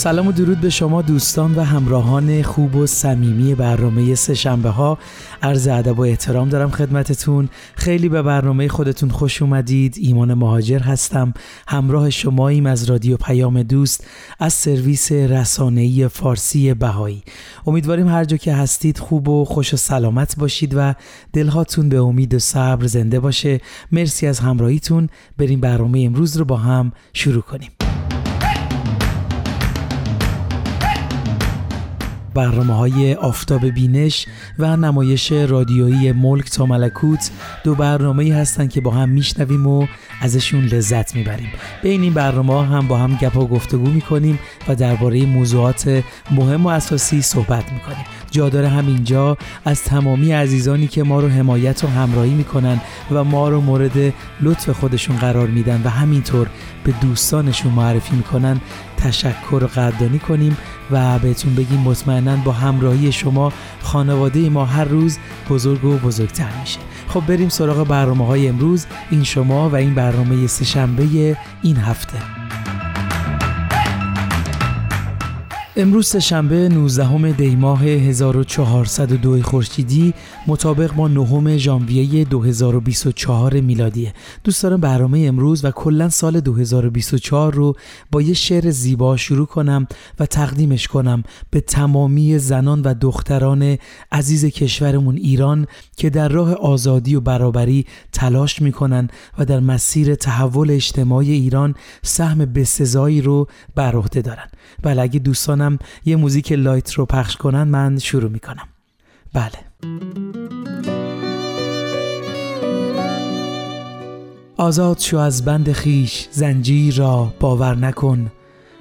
سلام و درود به شما دوستان و همراهان خوب و صمیمی برنامه سهشنبه ها عرض ادب و احترام دارم خدمتتون. خیلی به برنامه خودتون خوش اومدید. ایمان مهاجر هستم. همراه شماییم از رادیو پیام دوست از سرویس رسانه‌ای فارسی بهایی. امیدواریم هر جا که هستید خوب و خوش و سلامت باشید و دلهاتون به امید و صبر زنده باشه. مرسی از همراهیتون. بریم برنامه امروز رو با هم شروع کنیم. برنامه های آفتاب بینش و نمایش رادیویی ملک تا ملکوت دو برنامه هستند که با هم میشنویم و ازشون لذت می‌بریم. بین این برنامه هم با هم گپ و گفتگو می‌کنیم و درباره موضوعات مهم و اساسی صحبت می‌کنیم. جا داره همینجا از تمامی عزیزانی که ما رو حمایت و همراهی می‌کنن و ما رو مورد لطف خودشون قرار میدن و همینطور به دوستانشون معرفی می‌کنن. تشکر و قدردانی کنیم و بهتون بگیم مطمئنا با همراهی شما خانواده ما هر روز بزرگ و بزرگتر میشه. خب بریم سراغ برنامه های امروز این شما و این برنامه سهشنبه این هفته. امروز شنبه 19 دی ماه 1402 خورشیدی. مطابق با نهم ژانویه 2024 میلادیه دوست دارم برنامه امروز و کلا سال 2024 رو با یه شعر زیبا شروع کنم و تقدیمش کنم به تمامی زنان و دختران عزیز کشورمون ایران که در راه آزادی و برابری تلاش می‌کنن و در مسیر تحول اجتماعی ایران سهم بسزایی رو بر عهده دارن. بله اگه دوستانم یه موزیک لایت رو پخش کنن من شروع می‌کنم. بله. آزاد شو از بند خیش زنجیر را باور نکن.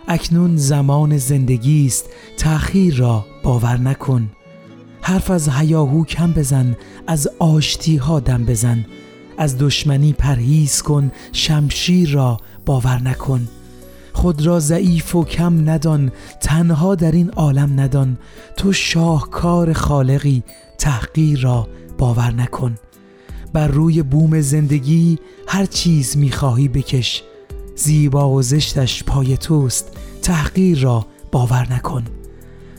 اکنون زمان زندگی است تأخیر را باور نکن. حرف از هیاهو کم بزن از آشتی ها دم بزن. از دشمنی پرهیز کن شمشیر را باور نکن. خود را ضعیف و کم ندان تنها در این عالم ندان. تو شاهکار خالقی تحقیر را باور نکن. بر روی بوم زندگی هر چیز می‌خواهی بکش. زیبا و زشتش پای توست تحقیر را باور نکن.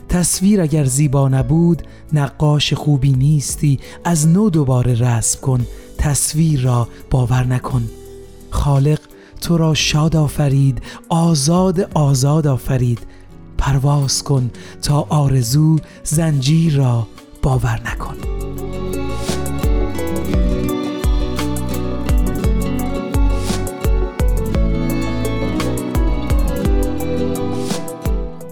تصویر اگر زیبا نبود نقاش خوبی نیستی. از نو دوباره رسم کن تصویر را باور نکن. خالق تو را شاد آفرید آزاد آزاد آفرید. پرواز کن تا آرزو زنجیر را باور نکن.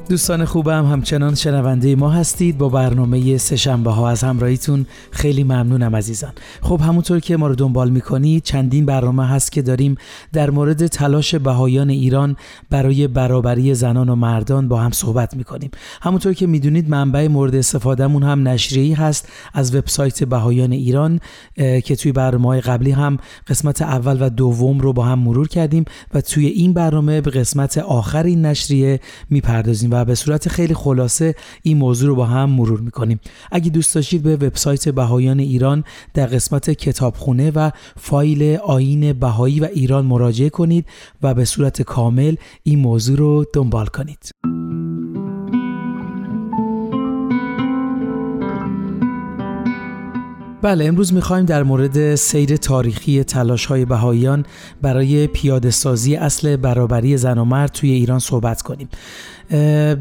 دوستان خوبم همچنان شنونده ما هستید. با برنامه سهشنبه ها از همراهیتون خیلی ممنونم عزیزان. خب همونطور که ما رو دنبال می‌کنید چندین برنامه هست که داریم در مورد تلاش بهایان ایران برای برابری زنان و مردان با هم صحبت می‌کنیم. همونطور که می‌دونید منبع مورد استفادهمون هم نشریه‌ای هست از وبسایت بهایان ایران که توی برنامه قبلی هم قسمت اول و دوم رو با هم مرور کردیم و توی این برنامه به قسمت آخر این نشریه می‌پردازیم به صورت خیلی خلاصه این موضوع رو با هم مرور می‌کنیم. اگه دوست داشتید به وبسایت بهایان ایران در قسمت کتابخونه و فایل آین بهایی و ایران مراجعه کنید و به صورت کامل این موضوع رو دنبال کنید. بله امروز می‌خوایم در مورد سیر تاریخی تلاش های بهاییان برای پیاده سازی اصل برابری زن و مرد توی ایران صحبت کنیم.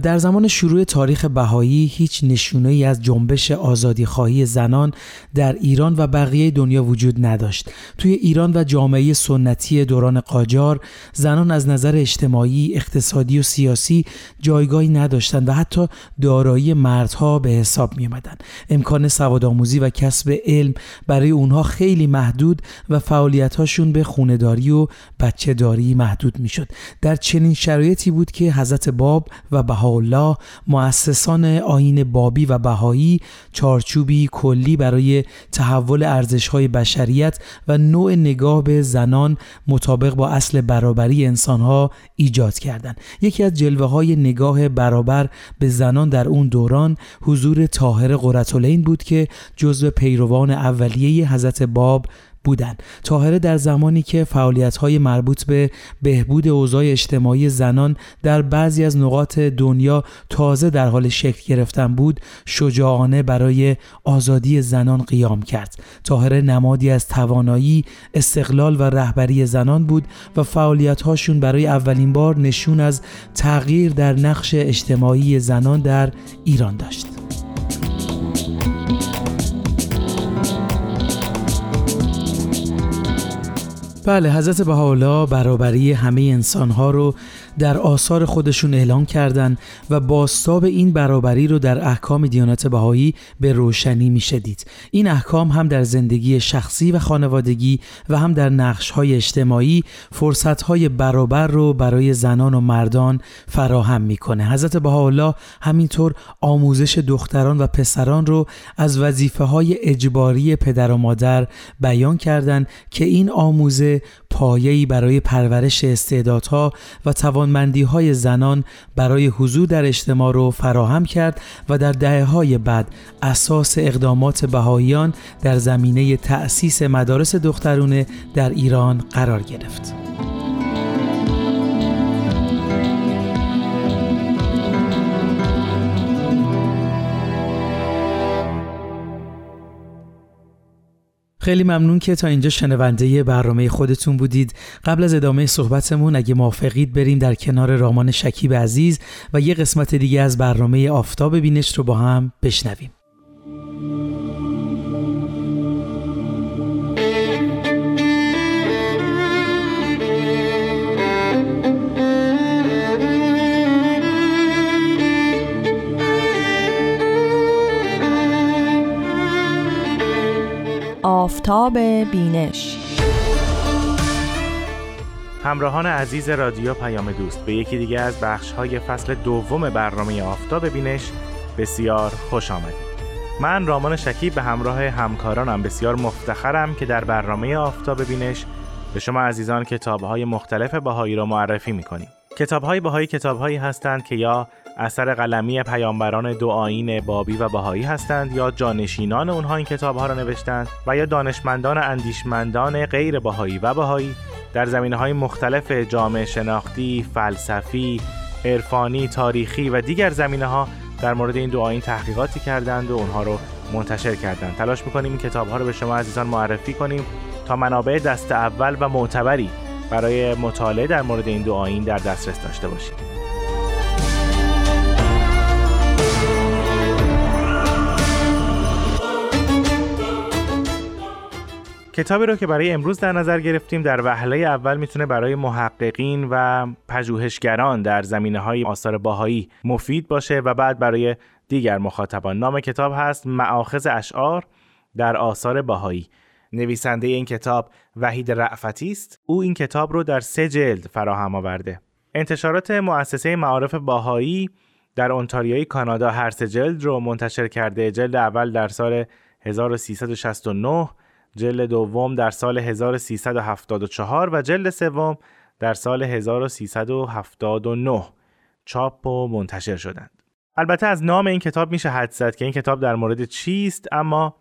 در زمان شروع تاریخ بهایی هیچ نشونه ای از جنبش آزادی خواهی زنان در ایران و بقیه دنیا وجود نداشت. توی ایران و جامعه سنتی دوران قاجار زنان از نظر اجتماعی، اقتصادی و سیاسی جایگاهی نداشتند و حتی دارایی مردها به حساب می آمدن. امکان سوادآموزی و کسب علم برای اونها خیلی محدود و فعالیت‌هاشون به خونهداری و بچهداری محدود می‌شد. در چنین شرایطی بود که حضرت باب و بهاءالله مؤسسان آین بابی و بهایی چارچوبی کلی برای تحول ارزش‌های بشریت و نوع نگاه به زنان مطابق با اصل برابری انسانها ایجاد کردند. یکی از جلوه های نگاه برابر به زنان در اون دوران حضور طاهر قرتالعین بود که جزو پیروان اولیه حضرت باب بودند. طاهره در زمانی که های مربوط به بهبود اوضاع اجتماعی زنان در بعضی از نقاط دنیا تازه در حال شکل گرفتن بود شجاعانه برای آزادی زنان قیام کرد طاهره نمادی از توانایی استقلال و رهبری زنان بود و هاشون برای اولین بار نشون از تغییر در نقش اجتماعی زنان در ایران داشت بله حضرت بهاءالله برابری همه انسانها رو در آثار خودشون اعلام کردند و باستاب این برابری رو در احکام دیانت بهایی به روشنی میشه دید این احکام هم در زندگی شخصی و خانوادگی و هم در نقش های اجتماعی فرصت های برابر رو برای زنان و مردان فراهم می‌کنه. حضرت بهاءالله همینطور آموزش دختران و پسران رو از وظیفه های اجباری پدر و مادر بیان کردند که این آموزه پایه‌ای برای پرورش استعدادها و توانمندی های زنان برای حضور در اجتماع رو فراهم کرد و در دهه های بعد اساس اقدامات بهاییان در زمینه تأسیس مدارس دخترونه در ایران قرار گرفت. خیلی ممنون که تا اینجا شنونده برنامه خودتون بودید. قبل از ادامه صحبتمون اگه موافقید بریم در کنار رامان شکیب عزیز و یه قسمت دیگه از برنامه آفتاب بینش رو با هم بشنویم. آفتاب بینش. همراهان عزیز رادیو پیام دوست به یکی دیگه از بخش های فصل دوم برنامه آفتاب بینش بسیار خوش آمدید. من رامان شکیب به همراه همکارانم بسیار مفتخرم که در برنامه آفتاب بینش به شما عزیزان کتاب های مختلف بهایی را معرفی می‌کنیم. کتاب های بهایی کتاب هایی هستند که یا اثر قلمی پیامبران دو آین بابی و بهایی هستند یا جانشینان اونها این کتاب ها را نوشتند و یا دانشمندان اندیشمندان غیر بهایی و بهایی در زمینه های مختلف جامعه شناختی، فلسفی، عرفانی، تاریخی و دیگر زمینه ها در مورد این دو آین تحقیقاتی کردند و اونها رو منتشر کردند. تلاش می‌کنیم این کتاب ها رو به شما عزیزان معرفی کنیم تا منابع دست اول و معتبری برای مطالعه در مورد این دو آین در دسترس داشته باشیم. کتابی رو که برای امروز در نظر گرفتیم در وهله اول می‌تونه برای محققین و پژوهشگران در زمینه های آثار باهایی مفید باشه و بعد برای دیگر مخاطبان. نام کتاب هست معاخذ اشعار در آثار باهایی. نویسنده این کتاب وحید رعفتی است. او این کتاب رو در سه جلد فراهم آورده. انتشارات مؤسسه معارف باهایی در انتاریوی کانادا هر سه جلد رو منتشر کرده. جلد اول در سال 1369 جلد دوم در سال 1374 و جلد سوم در سال 1379 چاپ و منتشر شدند. البته از نام این کتاب میشه حد زد که این کتاب در مورد چیست اما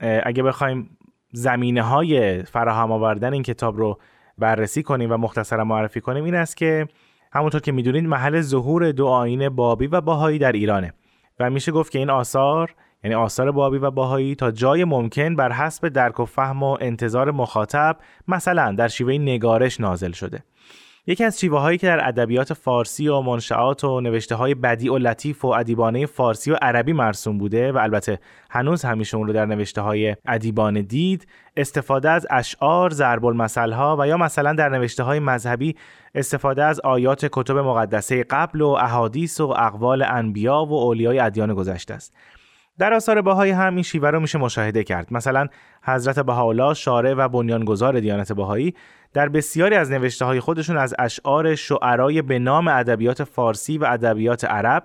اگه بخوایم زمینه های فراهم آوردن این کتاب رو بررسی کنیم و مختصرا معرفی کنیم این است که همونطور که می‌دونید محل ظهور دو آین بابی و باهایی در ایرانه و میشه گفت که این آثار یعنی آثار بابی و باهایی تا جای ممکن بر حسب درک و فهم و انتظار مخاطب مثلا در شیوه نگارش نازل شده. یکی از شیوه هایی که در ادبیات فارسی و منشعات و نوشته های بدی و لطیف و ادیبانه فارسی و عربی مرسوم بوده و البته هنوز همیشه اون رو در نوشته های ادیبانه دید استفاده از اشعار، ضرب المثل ها و یا مثلا در نوشته های مذهبی استفاده از آیات کتب مقدسه قبل و احادیث و اقوال انبیا و اولیای ادیان گذشته است. در آثار بهایی هم این شیوه رو میشه مشاهده کرد مثلا حضرت بهاءالله شارع و بنیانگذار دیانت بهایی در بسیاری از نوشته های خودشون از اشعار شعرای به نام ادبیات فارسی و ادبیات عرب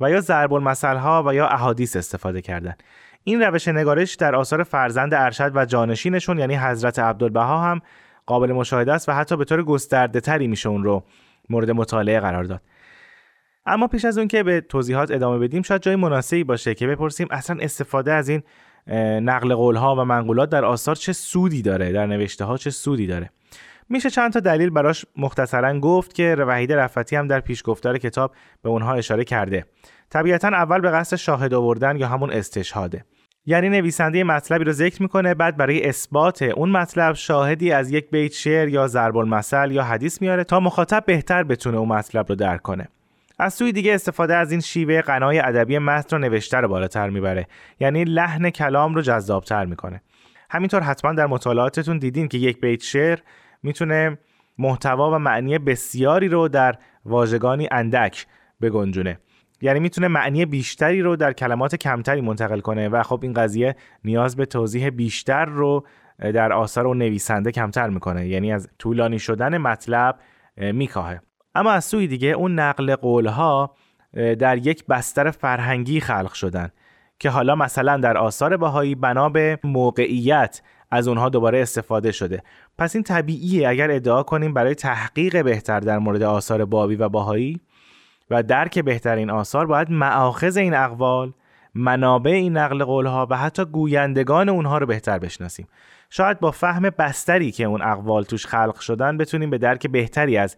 و یا ضرب المثل ها و یا احادیث استفاده کردند. این روش نگارش در آثار فرزند ارشد و جانشینشون یعنی حضرت عبدالبها هم قابل مشاهده است و حتی به طور گسترده تری میشه اون رو مورد مطالعه قرار داد. اما پیش از اون که به توضیحات ادامه بدیم شاید جای مناسبی باشه که بپرسیم اصلا استفاده از این نقل قول ها و منقولات در آثار چه سودی داره؟ در نوشته ها چه سودی داره؟ میشه چند تا دلیل براش مختصرا گفت که وحید رفتی هم در پیشگفتار کتاب به اونها اشاره کرده. طبیعتا اول به قصد شاهد آوردن یا همون استشهاده یعنی نویسنده مطلبی رو ذکر می‌کنه بعد برای اثبات اون مطلب شاهدی از یک بیت شعر یا ضرب المثل یا حدیث میاره تا مخاطب بهتر بتونه اون مطلب رو درک کنه. از سوی دیگه استفاده از این شیوه قنای ادبی متن رو نوشته رو بالاتر می‌بره. یعنی لحن کلام رو جذابتر می‌کنه. همینطور حتما در مطالعاتتون دیدین که یک بیت شعر می‌تونه محتوا و معنی بسیاری رو در واژگانی اندک بگنجونه. یعنی می‌تونه معنی بیشتری رو در کلمات کمتری منتقل کنه و خب این قضیه نیاز به توضیح بیشتر رو در آثار و نویسنده کمتر می‌کنه. یعنی از طولانی شدن مطلب میکاهه. اما از سوی دیگه اون نقل قولها در یک بستر فرهنگی خلق شدن که حالا مثلا در آثار بهایی بنا به موقعیت از اونها دوباره استفاده شده. پس این طبیعیه اگر ادعا کنیم برای تحقیق بهتر در مورد آثار بابی و باهایی و درک بهتر این آثار باید معاخذ این اقوال منابع این نقل قولها و حتی گویندگان اونها رو بهتر بشناسیم. شاید با فهم بستری که اون اقوال توش خلق شدن بتونیم به درک بهتری از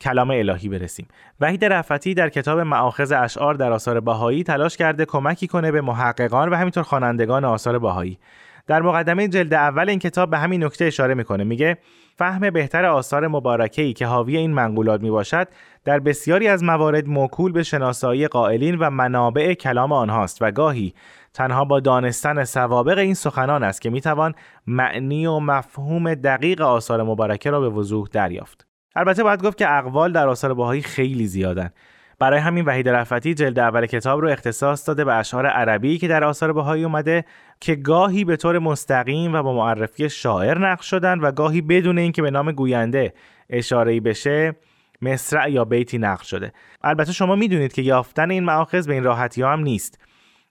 کلام الهی برسیم. وحید رفتی در کتاب معاخذ اشعار در آثار بهایی تلاش کرده کمکی کنه به محققان و همینطور خوانندگان آثار بهایی. در مقدمه جلد اول این کتاب به همین نکته اشاره می‌کنه. میگه فهم بهتر آثار مبارکه ای که حاوی این منقولات می باشد در بسیاری از موارد موکول به شناسایی قائلین و منابع کلام آنهاست و گاهی تنها با دانستن سوابق این سخنان است که می‌توان معنی و مفهوم دقیق آثار مبارکه را به وضوح دریافت. البته باید گفت که اقوال در آثار باهایی خیلی زیادن. برای همین وحید رفتی جلد اول کتاب رو اختصاص داده به اشعار عربی که در آثار بهایی اومده که گاهی به طور مستقیم و با معرفی شاعر نقش شدن و گاهی بدون اینکه به نام گوینده اشاره بشه مصرع یا بیتی نقل شده. البته شما می‌دونید که یافتن این معاخذ به این راحتی هم نیست.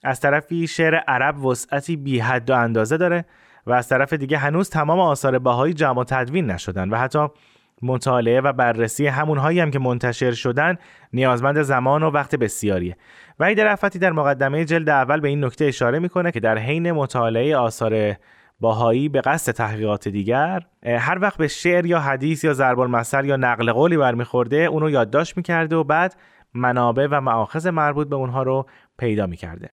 از طرفی شعر عرب وسعتی بی حد و اندازه داره و از طرف دیگه هنوز تمام آثار بهایی جمع و تدوین نشدن و حتی مطالعه و بررسی همونهایی هم که منتشر شدن نیازمند زمان و وقت بسیاریه. وحید رفتی در مقدمه جلد اول به این نکته اشاره می‌کنه که در حین مطالعه آثار باهایی به قصد تحقیقات دیگر هر وقت به شعر یا حدیث یا ضرب المثل یا نقل قولی برمیخورده اونو یادداشت می‌کرده و بعد منابع و معاخذ مربوط به اونها رو پیدا می‌کرده.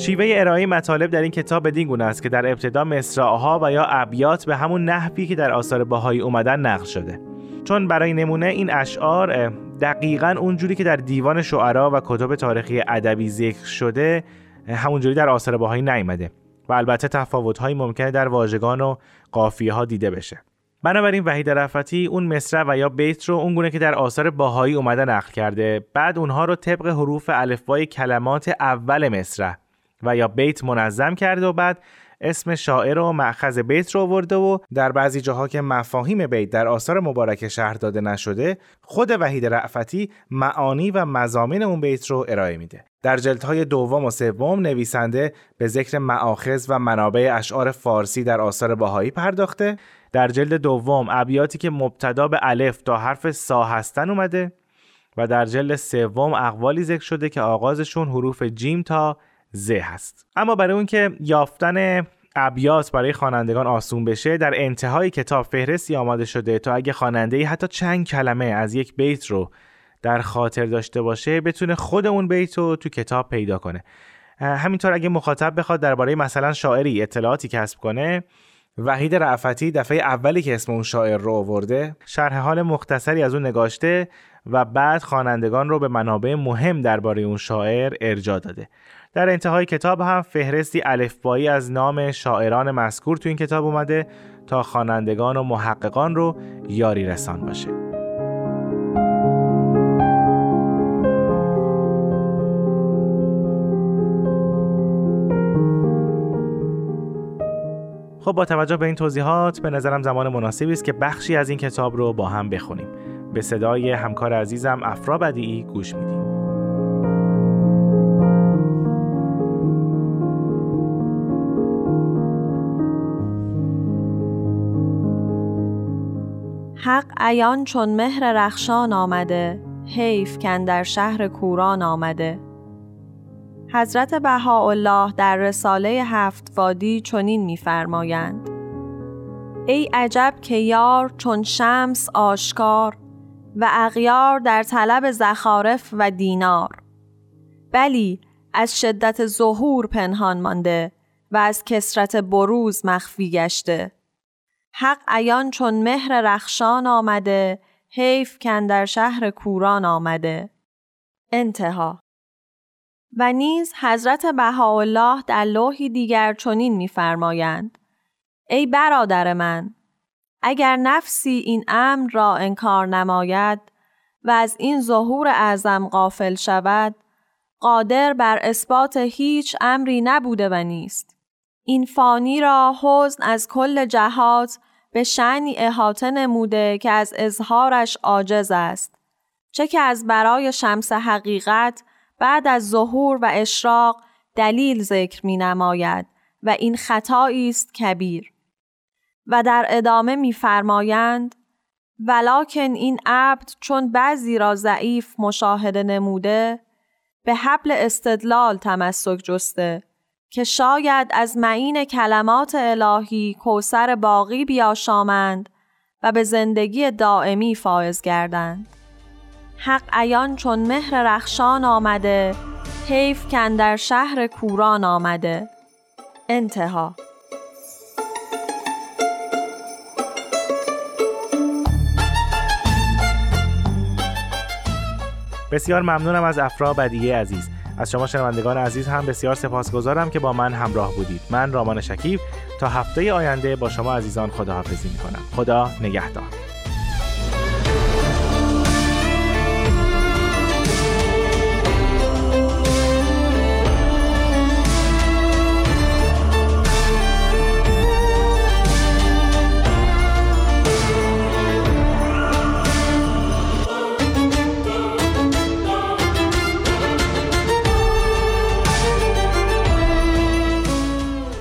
شیوه ارائه مطالب در این کتاب بدین گونه است که در ابتدا مصرعها و یا ابیات به همون نحوی که در آثار باهایی اومدن نقل شده. چون برای نمونه این اشعار دقیقا اونجوری که در دیوان شعرا و کتب تاریخی ادبی ذکر شده همونجوری در آثار باهایی نیامده و البته تفاوت‌هایی ممکنه در واژگان و قافیه ها دیده بشه. بنابراین وحید رفتی اون مصرع و یا بیت رو اونگونه که در آثار باهایی اومده نقل کرده بعد اونها رو طبق حروف الفبای کلمات اول مصرع و یا بیت منظم کرده و بعد اسم شاعر و معخذ بیت رو آورده و در بعضی جاها که مفاهیم بیت در آثار مبارک شهر داده نشده خود وحید رعفتی معانی و مزامین اون بیت رو ارائه میده. در جلدهای دوم و سوم نویسنده به ذکر معاخذ و منابع اشعار فارسی در آثار باهایی پرداخته. در جلد دوم ابیاتی که مبتدا به الف تا حرف سا هستن اومده و در جلد سوم اقوالی ذکر شده که آغازشون حروف جیم تا ز هست. اما برای اون که یافتن ابیات برای خوانندگان آسون بشه در انتهای کتاب فهرستی آماده شده تا اگه خواننده حتی چند کلمه از یک بیت رو در خاطر داشته باشه بتونه خود اون بیت رو تو کتاب پیدا کنه. همینطور اگه مخاطب بخواد درباره مثلا شاعری اطلاعاتی کسب کنه وحید رعفتی دفعه اولی که اسم اون شاعر رو آورده شرح حال مختصری از اون نگاشته و بعد خوانندگان رو به منابع مهم درباره اون شاعر ارجا داده. در انتهای کتاب هم فهرستی الفبایی از نام شاعران مذکور تو این کتاب اومده تا خوانندگان و محققان رو یاری رسان باشه. خب با توجه به این توضیحات به نظرم زمان مناسبی است که بخشی از این کتاب رو با هم بخونیم. به صدای همکار عزیزم افرا بدیعی گوش میدیم. حق عیان چون مهر رخشان آمده حیف کن در شهر کوران آمده. حضرت بهاءالله در رساله هفت وادی چنین می‌فرمایند. ای عجب که یار چون شمس آشکار و اغیار در طلب زخارف و دینار. بلی از شدت ظهور پنهان مانده و از کسرت بروز مخفی گشته. حق عیان چون مهر رخشان آمده حیف کن در شهر کوران آمده. انتها. و نیز حضرت بهاءالله در لوحی دیگر چنین می‌فرمایند ای برادر من اگر نفسی این امر را انکار نماید و از این ظهور اعظم غافل شود قادر بر اثبات هیچ امری نبوده و نیست. این فانی را حزن از کل جهات به شعنی احاطه نموده که از اظهارش عاجز است. چه که از برای شمس حقیقت بعد از ظهور و اشراق دلیل ذکر می نماید و این خطایی است کبیر. و در ادامه میفرمایند ولکن این عبد چون بعضی را ضعیف مشاهده نموده به حبل استدلال تمسک جسته. که شاید از معین کلمات الهی کوسر باقی بیاشامند و به زندگی دائمی فائز گردند. حق عیان چون مهر رخشان آمده حیف کن در شهر کوران آمده. انتها. بسیار ممنونم از افرا بدیه عزیز. از شما شنوندگان عزیز هم بسیار سپاسگزارم که با من همراه بودید. من رامان شکیب تا هفته آینده با شما عزیزان خداحافظی می‌کنم. خدا نگهدار.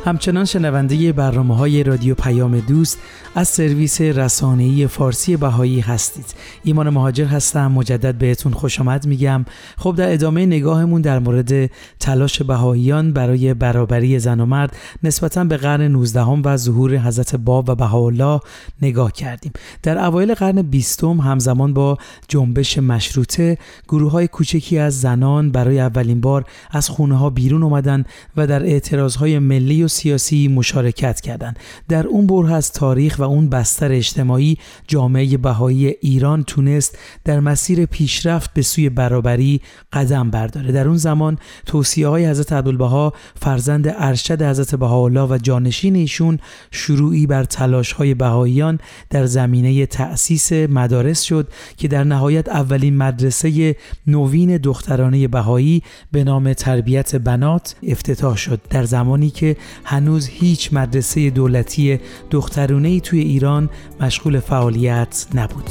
همچنان شنونده برنامه های رادیو پیام دوست از سرویس رسانه‌ای فارسی بهایی هستید. ایمان مهاجر هستم مجدد بهتون خوش آمد میگم. خب در ادامه نگاهمون در مورد تلاش بهاییان برای برابری زن و مرد نسبتا به قرن 19 و ظهور حضرت باب و بهاءالله نگاه کردیم. در اوایل قرن 20 همزمان با جنبش مشروطه گروه های کوچکی از زنان برای اولین بار از خونه ها بیرون اومدن و در اعتراض های ملی و سیاسی مشارکت کردند. در اون بره از تاریخ و اون بستر اجتماعی جامعه بهایی ایران تونست در مسیر پیشرفت به سوی برابری قدم برداره. در اون زمان توصیه های حضرت عبدالبها فرزند ارشد حضرت بهاءالله و جانشین ایشون شروعی بر تلاش های بهاییان در زمینه تأسیس مدارس شد که در نهایت اولین مدرسه نوین دخترانه بهایی به نام تربیت بنات افتتاح شد. در زمانی که هنوز هیچ مدرسه دولتی دخترونه ای توی ایران مشغول فعالیت نبود.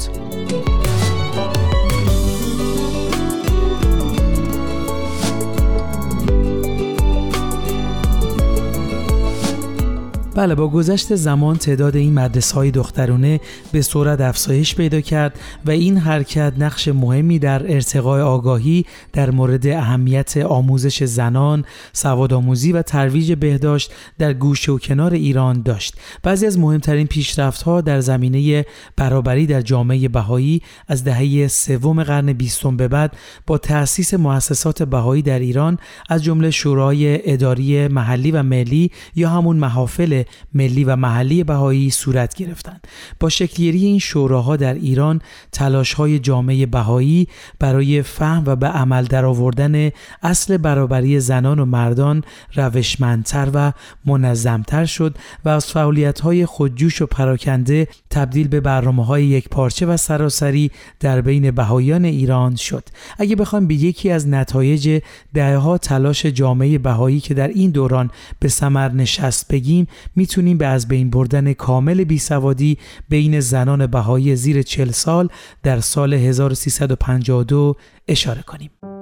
بله با گذشت زمان تعداد این مدرسه های دخترانه به صورت افزایش پیدا کرد و این حرکت نقش مهمی در ارتقای آگاهی در مورد اهمیت آموزش زنان، سواد آموزی و ترویج بهداشت در گوشه و کنار ایران داشت. بعضی از مهمترین پیشرفت ها در زمینه برابری در جامعه بهایی از دهه سوم قرن بیستم به بعد با تأسیس مؤسسات بهایی در ایران از جمله شورای اداری محلی و ملی یا همون محافل ملی و محلی بهایی صورت گرفتند. با شکلگیری این شوراها در ایران تلاش های جامعه بهایی برای فهم و به عمل درآوردن اصل برابری زنان و مردان روشمندتر و منظمتر شد و از فعالیت های خودجوش و پراکنده تبدیل به برنامه های یک پارچه و سراسری در بین بهاییان ایران شد. اگه بخوایم به یکی از نتایج دهها تلاش جامعه بهایی که در این دوران به ثمر نشست بگیم می‌تونیم به از بین بردن کامل بیسوادی بین زنان بهایی زیر 40 سال در سال 1352 اشاره کنیم.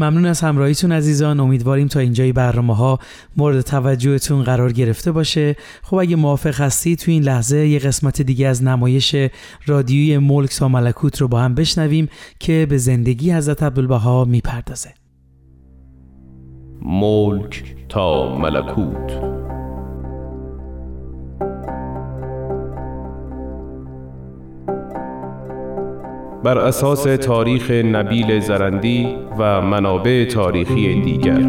ممنون از همراهیتون عزیزان. امیدواریم تا اینجای برنامه ها مورد توجهتون قرار گرفته باشه. خب اگه موافق هستی تو این لحظه یه قسمت دیگه از نمایش رادیویی ملک تا ملکوت رو با هم بشنویم که به زندگی حضرت عبدالبها می‌پردازه. ملک تا ملکوت. بر اساس تاریخ نبیل زرندی و منابع تاریخی دیگر.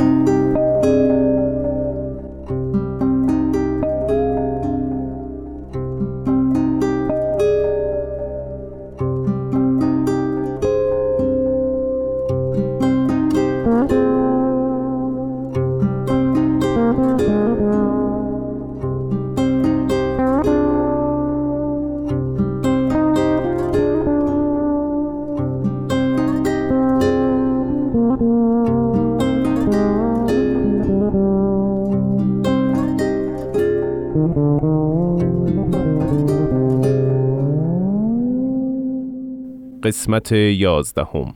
قسمت یازدهم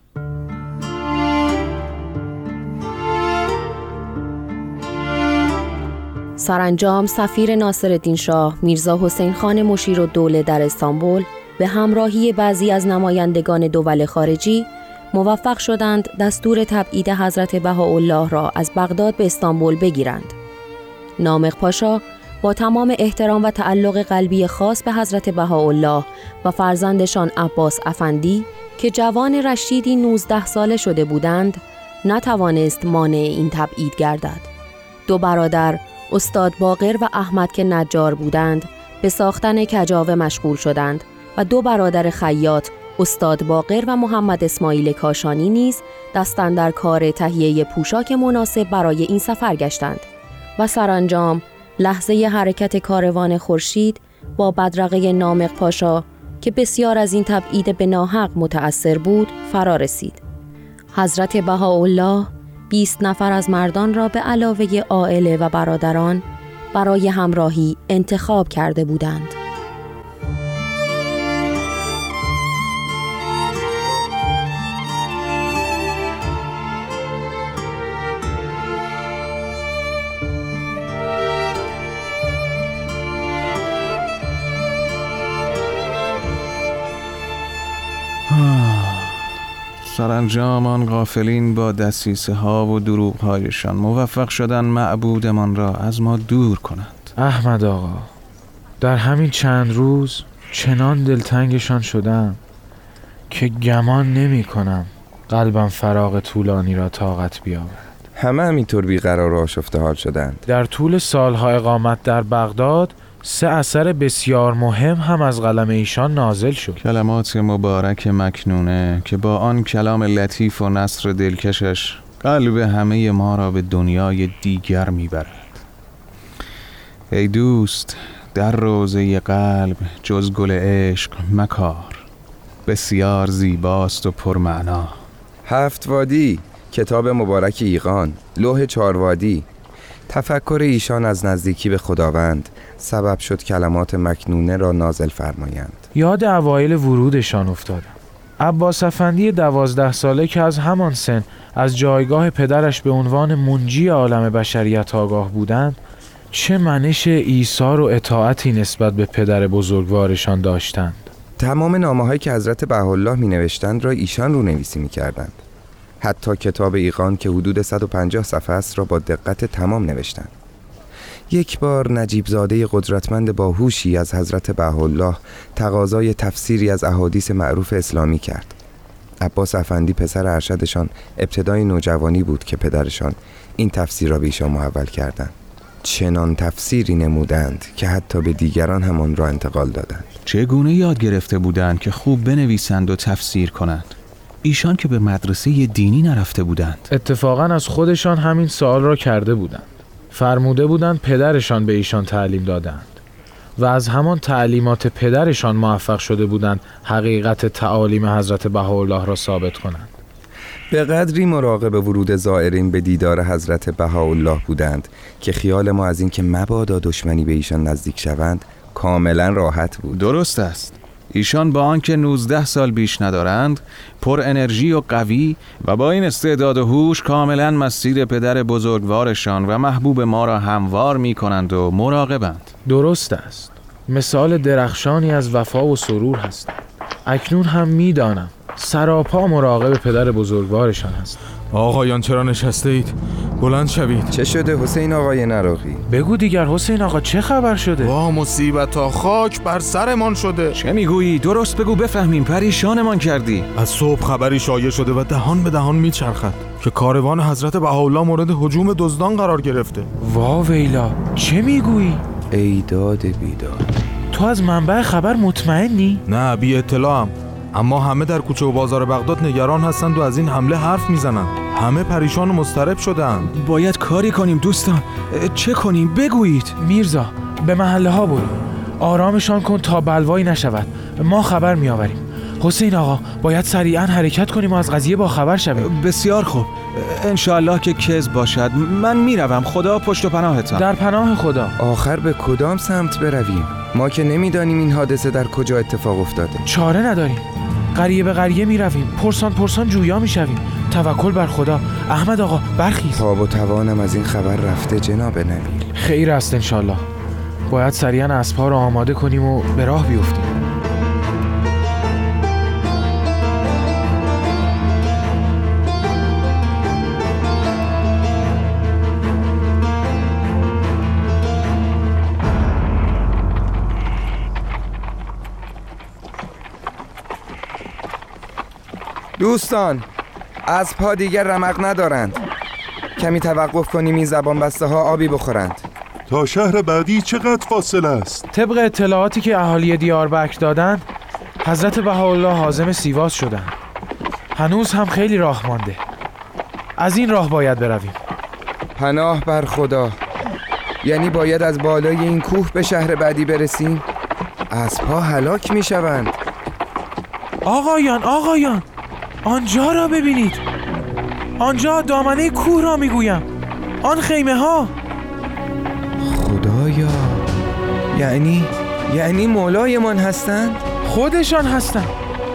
سرانجام سفیر ناصرالدین شاه میرزا حسین خان مشیر و دوله در استانبول به همراهی بعضی از نمایندگان دول خارجی موفق شدند دستور تبعید حضرت بهاءالله را از بغداد به استانبول بگیرند. نامق پاشا با تمام احترام و تعلق قلبی خاص به حضرت بهاءالله و فرزندشان عباس افندی که جوان رشیدی 19 ساله شده بودند نتوانست مانع این تبعید گردد. دو برادر استاد باقر و احمد که نجار بودند به ساختن کجاوه مشغول شدند و دو برادر خیاط استاد باقر و محمد اسماعیل کاشانی نیز دستن در کار تهیه پوشاک مناسب برای این سفر گشتند و سرانجام لحظه حرکت کاروان خورشید با بدرقه نامق پاشا که بسیار از این تبعید به ناحق متأثر بود فرا رسید. حضرت بهاءالله 20 نفر از مردان را به علاوه عائله و برادران برای همراهی انتخاب کرده بودند. سرانجام آن غافلین با دسیسه ها و دروغ هایشان موفق شدن معبودمان را از ما دور کنند. احمد آقا در همین چند روز چنان دلتنگشان شدم که گمان نمی کنم قلبم فراغ طولانی را طاقت بیاورد. همه همینطور بیقرار و آشفته حال شدند. در طول سالها اقامت در بغداد سه اثر بسیار مهم هم از قلم ایشان نازل شد. کلمات مبارک مکنونه که با آن کلام لطیف و نصر دلکشش قلب همه ما را به دنیای دیگر می‌برد. ای دوست در روزه قلب جز گل عشق مکار بسیار زیباست و پرمعنا. هفت وادی کتاب مبارک ایقان لوح چاروادی تفکر ایشان از نزدیکی به خداوند سبب شد کلمات مکنونه را نازل فرمایند. یاد اوایل ورودشان افتادم عباس افندی دوازده ساله که از همان سن از جایگاه پدرش به عنوان منجی عالم بشریت آگاه بودند چه منش ایثار و اطاعتی نسبت به پدر بزرگوارشان داشتند؟ تمام نامه هایی که حضرت بهاءالله می نوشتند را ایشان رو نویسی می کردند حتی کتاب ایقان که حدود 150 صفحه است را با دقت تمام نوشتند. یک بار نجیب زاده قدرتمند باهوشی از حضرت بهاءالله تقاضای تفسیری از احادیث معروف اسلامی کرد. عباس افندی پسر ارشدشان ابتدای نوجوانی بود که پدرشان این تفسیر را به ایشان محول کردند. چنان تفسیری نمودند که حتی به دیگران همان را انتقال دادند. چگونه یاد گرفته بودند که خوب بنویسند و تفسیر کنند؟ ایشان که به مدرسه دینی نرفته بودند. اتفاقا از خودشان همین سوال را کرده بودند. فرموده بودند پدرشان به ایشان تعلیم دادند و از همان تعلیمات پدرشان موفق شده بودند حقیقت تعالیم حضرت بهاءالله را ثابت کنند. به قدری مراقب ورود زائرین به دیدار حضرت بهاءالله بودند که خیال ما از اینکه مبادا دشمنی به ایشان نزدیک شوند کاملا راحت بود. درست است. ایشان با آنکه 19 سال بیش ندارند پر انرژی و قوی و با این استعداد و هوش کاملا مسیر پدر بزرگوارشان و محبوب ما را هموار می کنند و مراقبند. درست است. مثال درخشانی از وفا و سرور هست. اکنون هم می‌دانم سراپا مراقب پدر بزرگوارشان هست. آقایان چرا نشسته اید؟ بلند شوید چه شده حسین آقای نراقی؟ بگو دیگر حسین آقا چه خبر شده؟ وا مصیبت تا خاک بر سرمان شده چه می‌گویی؟ درست بگو بفهمیم پریشانمان کردی از صبح خبری شایع شده و دهان به دهان میچرخد که کاروان حضرت بهاءالله مورد هجوم دزدان قرار گرفته وا ویلا چه می‌گویی؟ ای داد بیداد تو از منبع خبر مطمئنی؟ نه بی اطلاعم اما همه در کوچه و بازار بغداد نگران هستند و از این حمله حرف می‌زنند همه پریشان و مضطرب شدند. باید کاری کنیم دوستان. چه کنیم؟ بگویید. میرزا به محله ها برو. آرامشان کن تا بلوایی نشود. ما خبر میآوریم. حسین آقا باید سریعا حرکت کنیم و از قضیه با خبر شویم. بسیار خوب. انشاءالله که کز باشد. من می‌روم. خدا پشت و پناهتان. در پناه خدا. آخر به کدام سمت برویم؟ ما که نمی‌دانیم این حادثه در کجا اتفاق افتاده. چاره نداریم. قریه به قریه می رویم پرسان پرسان جویا می شویم توکل بر خدا. احمد آقا برخیز. تاب و توانم از این خبر رفته جناب نبیل. خیر است انشالله باید سریعا اسبها را آماده کنیم و به راه بیفتیم. دوستان از پا دیگر رمق ندارند. کمی توقف کنیم این زبان بسته ها آبی بخورند. تا شهر بعدی چقدر فاصله است؟ طبق اطلاعاتی که اهالی دیاربکر دادند حضرت بهاءالله حازم سیواس شدند هنوز هم خیلی راه مانده. از این راه باید برویم. پناه بر خدا. یعنی باید از بالای این کوه به شهر بعدی برسیم؟ از پا هلاک می شوند آقایان آقایان! آنجا را ببینید. آنجا دامنه کوه را می‌گویم. آن خیمه ها خدایا. یعنی یعنی مولایمان هستند؟ خودشان هستند.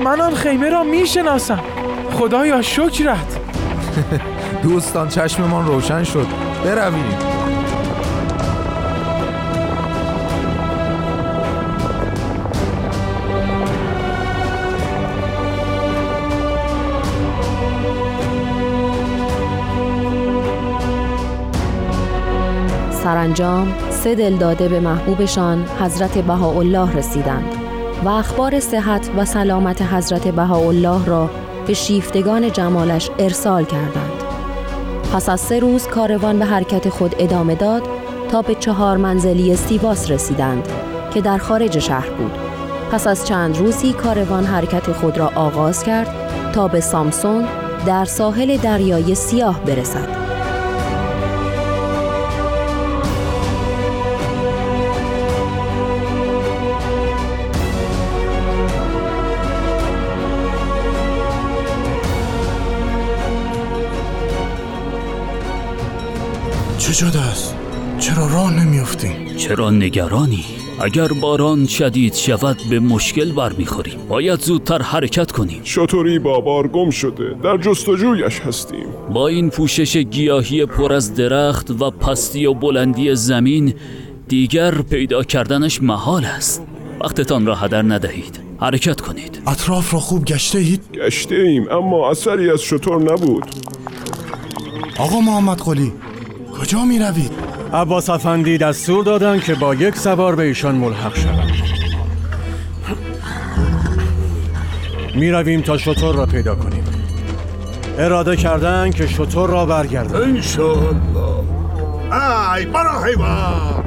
من آن خیمه را می‌شناسم. خدایا شکرت. دوستان چشممان روشن شد. برویم. سرانجام سه دلداده به محبوبشان حضرت بهاءالله رسیدند و اخبار صحت و سلامت حضرت بهاءالله را به شیفتگان جمالش ارسال کردند. پس از سه روز کاروان به حرکت خود ادامه داد تا به چهار منزلی سیواس رسیدند که در خارج شهر بود. پس از چند روزی کاروان حرکت خود را آغاز کرد تا به سامسون در ساحل دریای سیاه برسد. چرا نگرانی؟ اگر باران شدید شود به مشکل برمیخوریم باید زودتر حرکت کنیم. شطوری بابار گم شده. در جستجویش هستیم. با این پوشش گیاهی پر از درخت و پستی و بلندی زمین دیگر پیدا کردنش محال است. وقتتان را هدر ندهید. حرکت کنید. اطراف را خوب گشته اید؟ گشته ایم اما اثری از شطور نبود. آقا محمد قلی کجا می روید؟ عباس افندی دستور دادن که با یک سوار به ایشان ملحق شوم می رویم تا شطور را پیدا کنیم. اراده کردن که شطور را برگردن انشاءالله. ای برا حیوان.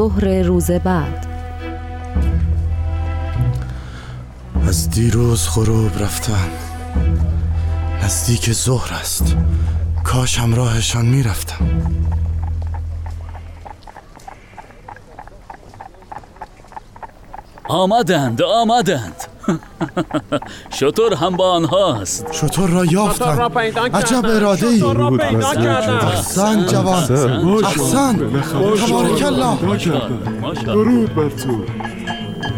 ظهر روز بعد. از دیروز غروب رفتم. نزدیک ظهر است. کاش همراهشان می‌رفتم. آمدند آمدند. شطور هم با آنهاست شطور را یافتم عجب اراده ای احسن جوان. احسن تبارک الله. درود بر تو.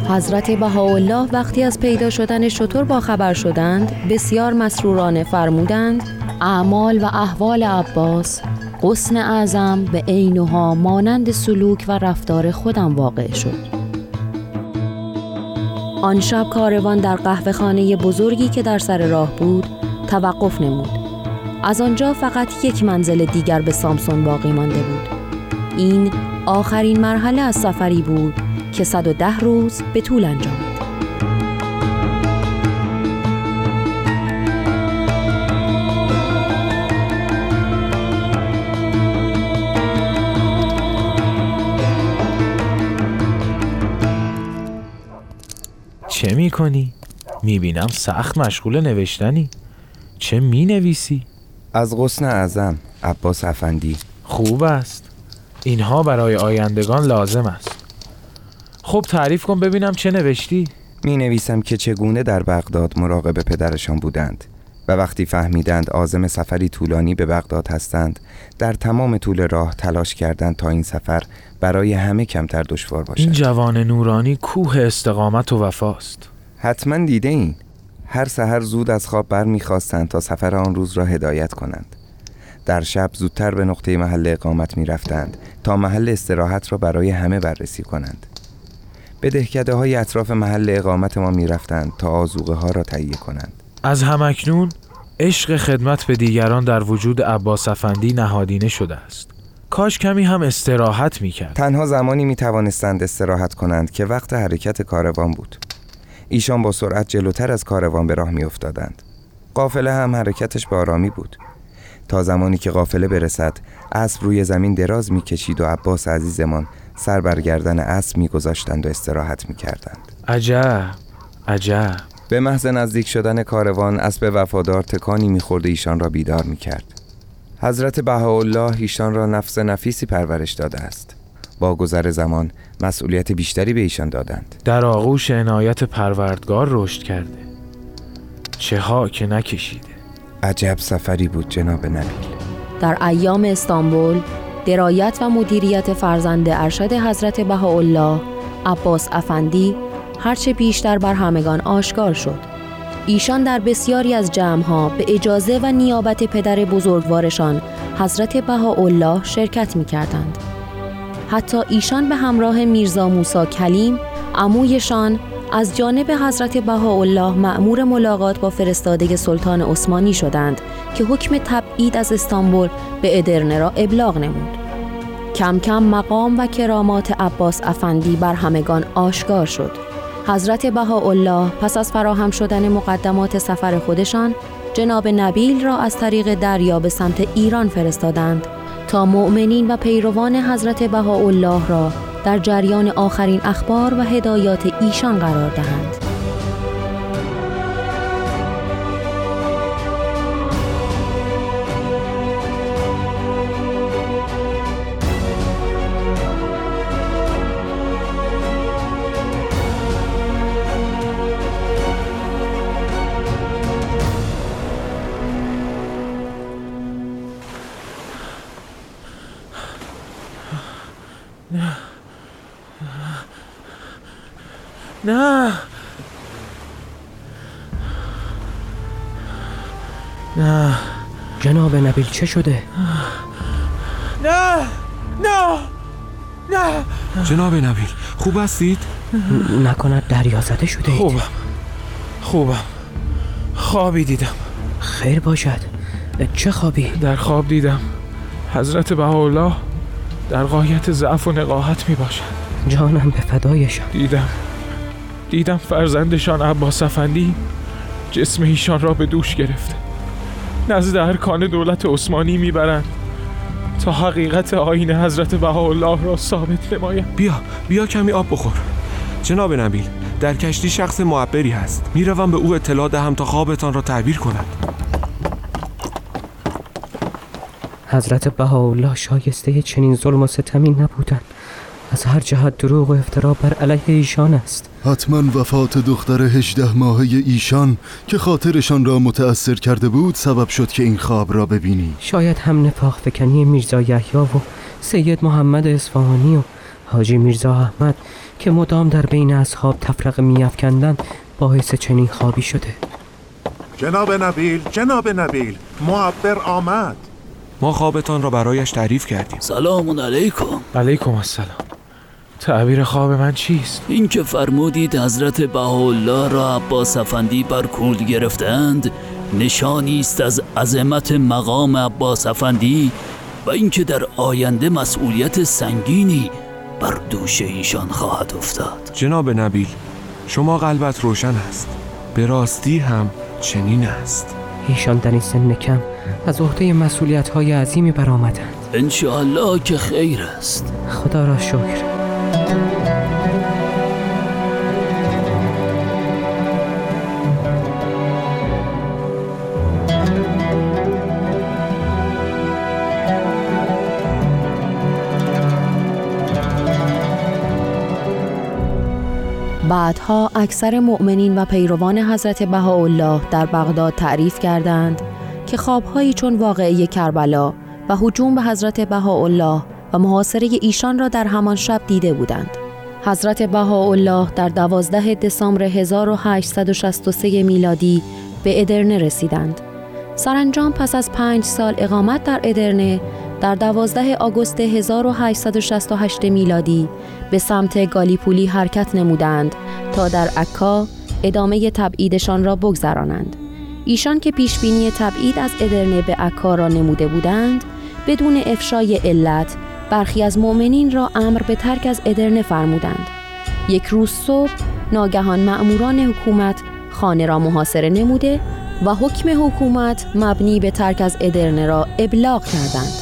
حضرت بهاءالله وقتی از پیدا شدن شطور با خبر شدند بسیار مسرورانه فرمودند اعمال و احوال عباس قسن اعظم به عینها مانند سلوک و رفتار خودم واقع شد. آن شب کاروان در قهوه خانه بزرگی که در سر راه بود توقف نمود. از آنجا فقط یک منزل دیگر به سامسون باقی مانده بود. این آخرین مرحله از سفری بود که 110 روز به طول انجامید. چه می کنی؟ می بینم سخت مشغول نوشتنی. چه می نویسی؟ از غصن اعظم عباس افندی. خوب است. اینها برای آیندگان لازم است. خب تعریف کن ببینم چه نوشتی. می نویسم که چگونه در بغداد مراقب پدرشان بودند و وقتی فهمیدند آزم سفری طولانی به بغداد هستند در تمام طول راه تلاش کردند تا این سفر برای همه کمتر دشوار باشد. این جوان نورانی کوه استقامت و وفاست. حتما دیده این. هر سحر زود از خواب بر می‌خواستند تا سفر آن روز را هدایت کنند. در شب زودتر به نقطه محل اقامت می رفتند تا محل استراحت را برای همه بررسی کنند. به دهکده های اطراف محل اقامت ما می رفتند تا آزوغه ها را تهیه کنند. از همکنون عشق خدمت به دیگران در وجود عباس افندی نهادینه شده است. کاش کمی هم استراحت می کرد تنها زمانی می توانستند استراحت کنند که وقت حرکت کاروان بود. ایشان با سرعت جلوتر از کاروان به راه می افتادند قافله هم حرکتش به آرامی بود. تا زمانی که قافله برسد اسب روی زمین دراز می کشید و عباس عزیزمان سر برگردن اسب می گذاشتند و استراحت می کردند عجب عجب. به محض نزدیک شدن کاروان اسب وفادار تکانی می‌خورد ایشان را بیدار می‌کرد. حضرت بهاءالله ایشان را نفس نفیسی پرورش داده است. با گذر زمان مسئولیت بیشتری به ایشان دادند. در آغوش عنایت پروردگار رشد کرده. چه ها که نکشیده. عجب سفری بود جناب نبیل در ایام استانبول درایت و مدیریت فرزند ارشد حضرت بهاءالله عباس افندی هرچه بیشتر بر همگان آشکار شد. ایشان در بسیاری از جمعها به اجازه و نیابت پدر بزرگوارشان حضرت بهاءالله شرکت می کردند. حتی ایشان به همراه میرزا موسا کلیم عمویشان از جانب حضرت بهاءالله مأمور ملاقات با فرستاده سلطان عثمانی شدند که حکم تبعید از استانبول به ادرنه را ابلاغ نمود. کم کم مقام و کرامات عباس افندی بر همگان آشکار شد. حضرت بهاءالله پس از فراهم شدن مقدمات سفر خودشان جناب نبیل را از طریق دریا به سمت ایران فرستادند تا مؤمنین و پیروان حضرت بهاءالله را در جریان آخرین اخبار و هدایات ایشان قرار دهند. چه شده؟ نه نه نه. جناب نبیل خوب هستید؟ نکند دریا زده شده خوبم. خوبم. خوابی دیدم. خیر باشد. چه خوابی؟ در خواب دیدم. حضرت بهاءالله در قایت ضعف و نقاهت می باشد. جانم به فدایشان. دیدم. دیدم فرزندشان عباس افندی جسم ایشان را به دوش گرفته. نزد ارکان دولت عثمانی می‌برند تا حقیقت آین حضرت بهاءالله را ثابت نمایند بیا بیا کمی آب بخور. جناب نبیل در کشتی شخص معبری هست. می‌روم به او اطلاع دهم تا خوابتان را تعبیر کند. حضرت بهاءالله شایسته چنین ظلم و ستمی نبودند. از هر جهت دروغ و افترا بر علیه ایشان است. حتما وفات دختر هجده ماهه ایشان که خاطرشان را متأثر کرده بود سبب شد که این خواب را ببینی. شاید هم نفاق فکنی میرزا یحیی و سید محمد اصفهانی و حاجی میرزا احمد که مدام در بین اصحاب تفرق میافکندند باعث چنین خوابی شده. جناب نبیل جناب نبیل معبر آمد. ما خوابتان را برایش تعریف کردیم. سلام علیکم. علیکم السلام. تعبیر خواب من چیست؟ این که فرمودید حضرت بهاءالله را عباس افندی بر کول گرفتند نشانی است از عظمت مقام عباس افندی و اینکه در آینده مسئولیت سنگینی بر دوش ایشان خواهد افتاد. جناب نبیل شما قلبت روشن است. به راستی هم چنین است. ایشان در این سن کم از عهده مسئولیت های عظیمی برآمدند. انشاءالله که خیر است. خدا را شکر. بعدها اکثر مؤمنین و پیروان حضرت بهاءالله در بغداد تعریف کردند که خوابهایی چون واقعه کربلا و حجوم به حضرت بهاءالله و محاصره ایشان را در همان شب دیده بودند. حضرت بهاءالله در 12 دسامبر 1863 میلادی به ادرنه رسیدند. سرانجام پس از پنج سال اقامت در ادرنه در 12 آگوست 1868 میلادی به سمت گالیپولی حرکت نمودند تا در عکا ادامه تبعیدشان را بگذرانند. ایشان که پیشبینی تبعید از ادرنه به عکا را نموده بودند بدون افشای علت برخی از مؤمنین را امر به ترک از ادرنه فرمودند. یک روز صبح ناگهان مأموران حکومت خانه را محاصره نموده و حکم حکومت مبنی به ترک از ادرنه را ابلاغ کردند.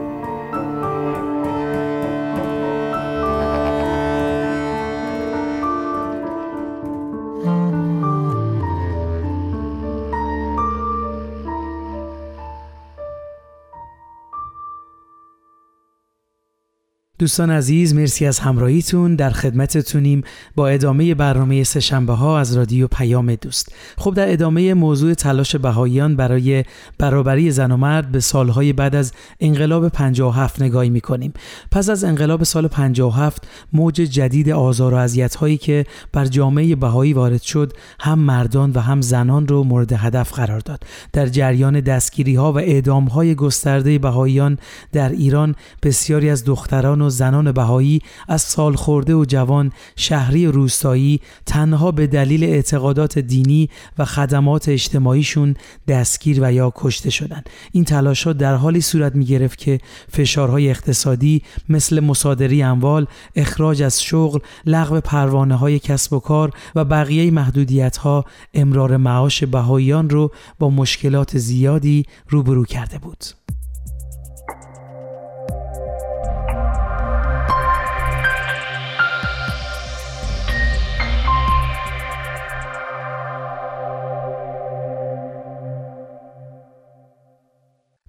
دوستان عزیز مرسی از همراهیتون. در خدمتتونیم با ادامه برنامه سهشنبه ها از رادیو پیام دوست. خب در ادامه موضوع تلاش بهاییان برای برابری زن و مرد به سالهای بعد از انقلاب 57 نگاهی می‌کنیم. پس از انقلاب سال 57 موج جدید آزار و اذیت هایی که بر جامعه بهایی وارد شد هم مردان و هم زنان رو مورد هدف قرار داد. در جریان دستگیری ها و اعدام های گسترده بهاییان در ایران بسیاری از دختران و زنان بهایی از سال خورده و جوان شهری روستایی تنها به دلیل اعتقادات دینی و خدمات اجتماعیشون دستگیر و یا کشته شدند. این تلاش ها در حالی صورت می گرفت که فشارهای اقتصادی مثل مصادری اموال، اخراج از شغل، لغو پروانه های کسب و کار و بقیه محدودیت ها امرار معاش بهاییان رو با مشکلات زیادی روبرو کرده بود.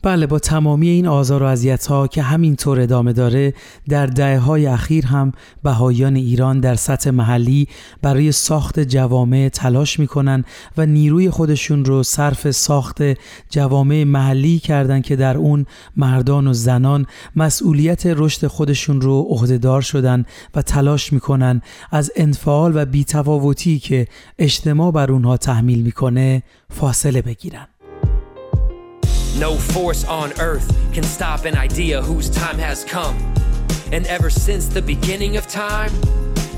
بله با تمامی این آزار و اذیت ها که همینطور ادامه داره در دهه های اخیر هم بهایان ایران در سطح محلی برای ساخت جوامع تلاش می‌کنن و نیروی خودشون رو صرف ساخت جوامع محلی کردن که در اون مردان و زنان مسئولیت رشد خودشون رو عهدهدار شدن و تلاش می‌کنن از انفعال و بیتفاوتی که اجتماع بر اونها تحمیل می‌کنه فاصله بگیرن. No force on earth can stop an idea whose time has come. And ever since the beginning of time,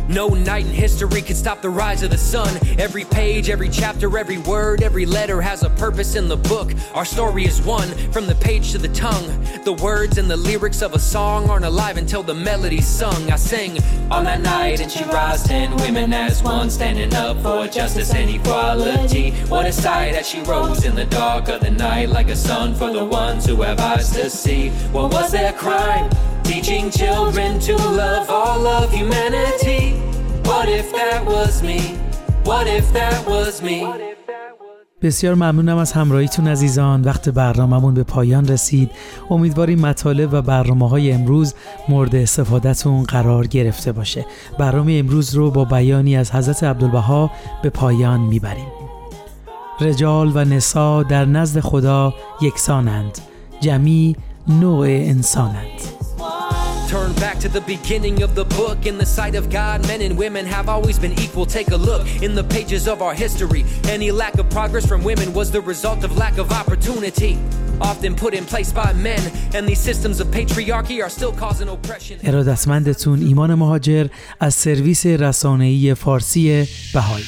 no night in history can stop the rise of the sun. Every page, every chapter, every word, every letter has a purpose in the book. Our story is one from the page to the tongue. The words and the lyrics of a song aren't alive until the melody's sung. I sing on that night and she rise ten women as one, standing up for justice and equality. What a sight as she rose in the dark of the night like a sun for the ones who have eyes to see. What was their crime? Teaching children to love all of humanity. What if that was me? What if that was me? بسیار ممنونم از همراهیتون عزیزان. وقت برنامهمون به پایان رسید. امیدواریم مطالب و برنامه های امروز مورد استفادهتون قرار گرفته باشه. برنامه امروز رو با بیانی از حضرت عبدالبها به پایان می‌بریم. رجال و نسا در نزد خدا یکسانند. جمی نوع انسانند. Turn back to the beginning of the book. In the sight of God, men and women have always been equal. Take a look in the pages of our history. Any lack of progress from women was the result of lack of opportunity. Often put in place by men, and these systems of patriarchy are still causing oppression. ارادتمندتون ایمان مهاجر از سرویس رسانه‌ای فارسی بهایی